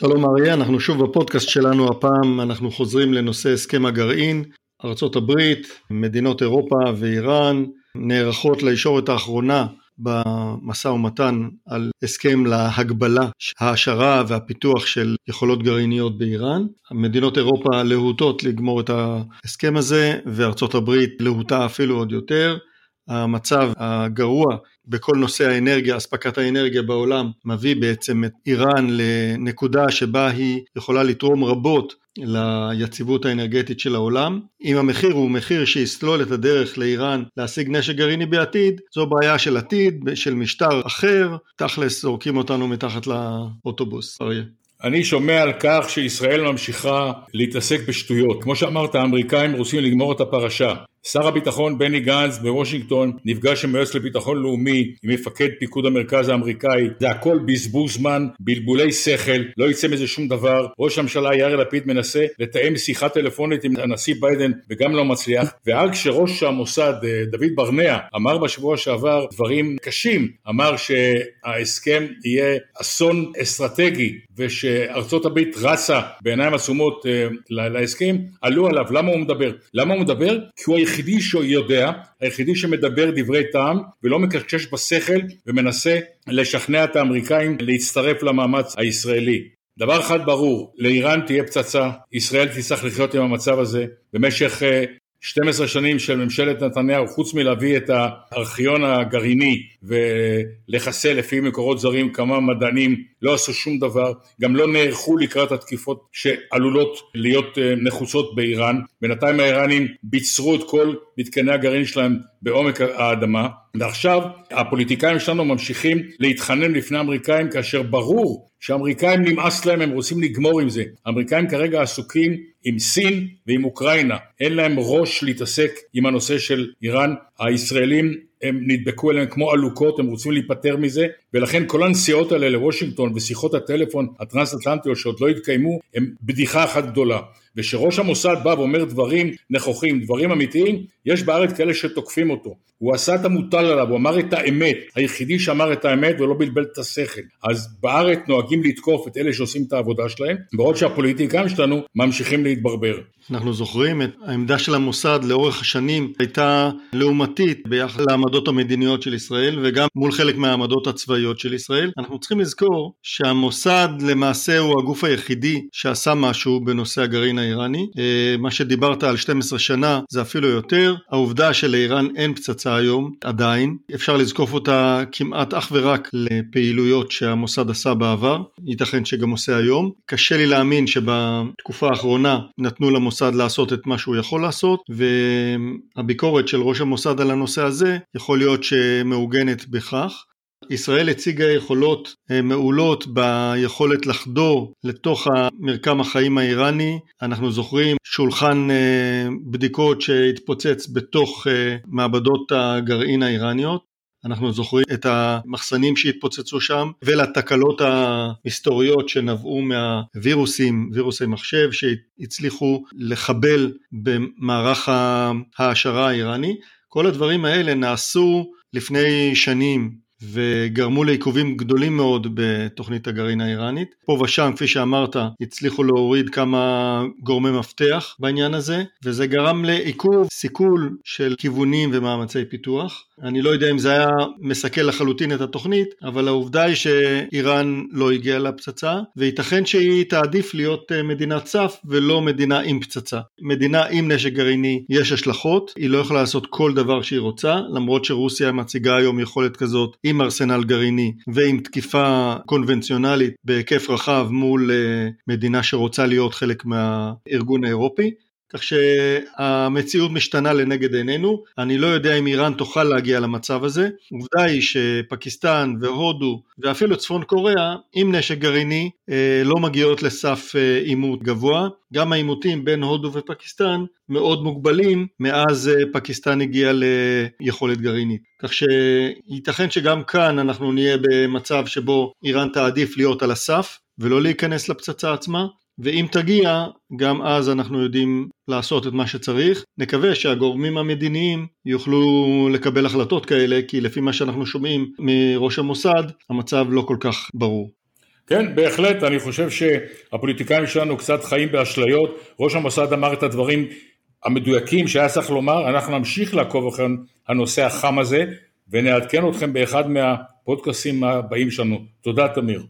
שלום אריה, אנחנו שוב בפודקאסט שלנו, הפעם אנחנו חוזרים לנושא הסכם הגרעין. ארצות הברית, מדינות אירופה ואיראן נערכות לישורת האחרונה במשא ומתן על הסכם להגבלה, העשרה והפיתוח של יכולות גרעיניות באיראן. מדינות אירופה להוטות לגמור את ההסכם הזה וארצות הברית להוטה אפילו עוד יותר. המצב הגרוע בכל נושא האנרגיה, אספקת האנרגיה בעולם, מביא בעצם את איראן לנקודה שבה היא יכולה לתרום רבות ליציבות האנרגטית של העולם. אם המחיר הוא מחיר שיסלול את הדרך לאיראן להשיג נשק גרעיני בעתיד, זו בעיה של עתיד, של משטר אחר, תכלס זורקים אותנו מתחת לאוטובוס. אריה. אני שומע על כך שישראל ממשיכה להתעסק בשטויות. כמו שאמרת, האמריקאים רוצים לגמור את הפרשה. שר הביטחון בני גנץ בוושינגטון נפגש עם היועץ לביטחון לאומי עם מפקד פיקוד המרכז האמריקאי זה הכל בזבוז זמן, בלבולי שכל, לא יצא מזה שום דבר ראש הממשלה יאיר לפיד מנסה לתאם שיחה טלפונית עם הנשיא ביידן וגם לא מצליח ועד כשראש המוסד אה, דוד ברנע אמר בשבוע שעבר דברים קשים אמר שההסכם יהיה אסון אסטרטגי ושארצות הברית רצה בעיניים עצומות אה, להסכם עלו עליו למה הוא מדבר? למה הוא מדבר? כי הוא היחידי שיודע, היחידי שמדבר דברי טעם ולא מקשקש בשכל ומנסה לשכנע את האמריקאים להצטרף למאמץ הישראלי. דבר אחד ברור, לאיראן תהיה פצצה, ישראל תצטרך לחיות עם המצב הזה במשך 12 אה, שנים של ממשלת נתניהו, חוץ מלהביא את הארכיון הגרעיני ולחסל לפי מקורות זרים כמה מדענים, לא עשו שום דבר, גם לא נערכו לקראת התקיפות שעלולות להיות אה, נחוצות באיראן. בינתיים האיראנים ביצרו את כל מתקני הגרעין שלהם בעומק האדמה, ועכשיו הפוליטיקאים שלנו ממשיכים להתחנן לפני האמריקאים כאשר ברור שהאמריקאים נמאס להם, הם רוצים לגמור עם זה. האמריקאים כרגע עסוקים עם סין ועם אוקראינה, אין להם ראש להתעסק עם הנושא של איראן. הישראלים הם נדבקו אליהם כמו עלוקות, הם רוצים להיפטר מזה, ולכן כל הנסיעות האלה לוושינגטון ושיחות הטלפון הטרנס-אטלנטיות שעוד לא התקיימו, הם בדיחה אחת גדולה. וכשראש המוסד בא ואומר דברים נכוחים, דברים אמיתיים, יש בארץ כאלה שתוקפים אותו. הוא עשה את המוטל עליו, הוא אמר את האמת, היחידי שאמר את האמת ולא בלבל את השכל. אז בארץ נוהגים לתקוף את אלה שעושים את העבודה שלהם, בעוד שהפוליטיקאים שלנו ממשיכים להתברבר. אנחנו זוכרים את העמדה של המוסד לאורך השנים הייתה לעומתית ביחד לעמדות המדיניות של ישראל וגם מול חלק מהעמדות הצבאיות של ישראל. אנחנו צריכים לזכור שהמוסד למעשה הוא הגוף היחידי שעשה משהו בנושא הגרעין האיראני. אה, מה שדיברת על 12 שנה זה אפילו יותר. העובדה שלאיראן אין פצצה היום עדיין, אפשר לזקוף אותה כמעט אך ורק לפעילויות שהמוסד עשה בעבר, ייתכן שגם עושה היום. קשה לי להאמין שבתקופה האחרונה נתנו למוסד לעשות את מה שהוא יכול לעשות והביקורת של ראש המוסד על הנושא הזה יכול להיות שמעוגנת בכך. ישראל הציגה יכולות אה, מעולות ביכולת לחדור לתוך מרקם החיים האיראני. אנחנו זוכרים שולחן אה, בדיקות שהתפוצץ בתוך אה, מעבדות הגרעין האיראניות. אנחנו זוכרים את המחסנים שהתפוצצו שם ולתקלות המסתוריות שנבעו מהווירוסים, וירוסי מחשב שהצליחו לחבל במערך ההעשרה האיראני. כל הדברים האלה נעשו לפני שנים וגרמו לעיכובים גדולים מאוד בתוכנית הגרעין האיראנית. פה ושם, כפי שאמרת, הצליחו להוריד כמה גורמי מפתח בעניין הזה, וזה גרם לעיכוב, סיכול של כיוונים ומאמצי פיתוח. אני לא יודע אם זה היה מסכל לחלוטין את התוכנית, אבל העובדה היא שאיראן לא הגיעה לפצצה, וייתכן שהיא תעדיף להיות אה, מדינת סף ולא מדינה עם פצצה. מדינה עם נשק גרעיני יש השלכות, היא לא יכולה לעשות כל דבר שהיא רוצה, למרות שרוסיה מציגה היום יכולת כזאת עם ארסנל גרעיני ועם תקיפה קונבנציונלית בהיקף רחב מול אה, מדינה שרוצה להיות חלק מהארגון האירופי. כך שהמציאות משתנה לנגד עינינו, אני לא יודע אם איראן תוכל להגיע למצב הזה, עובדה היא שפקיסטן והודו ואפילו צפון קוריאה עם נשק גרעיני אה, לא מגיעות לסף אה, עימות גבוה, גם העימותים בין הודו ופקיסטן מאוד מוגבלים מאז אה, פקיסטן הגיעה ליכולת גרעינית, כך שייתכן שגם כאן אנחנו נהיה במצב שבו איראן תעדיף להיות על הסף ולא להיכנס לפצצה עצמה, ואם תגיע, גם אז אנחנו יודעים לעשות את מה שצריך. נקווה שהגורמים המדיניים יוכלו לקבל החלטות כאלה, כי לפי מה שאנחנו שומעים מראש המוסד, המצב לא כל כך ברור. כן, בהחלט, אני חושב שהפוליטיקאים שלנו קצת חיים באשליות, ראש המוסד אמר את הדברים המדויקים שהיה צריך לומר, אנחנו נמשיך לעקוב אחרי הנושא החם הזה ונעדכן אתכם באחד מהפודקאסים הבאים שלנו. תודה תמיר.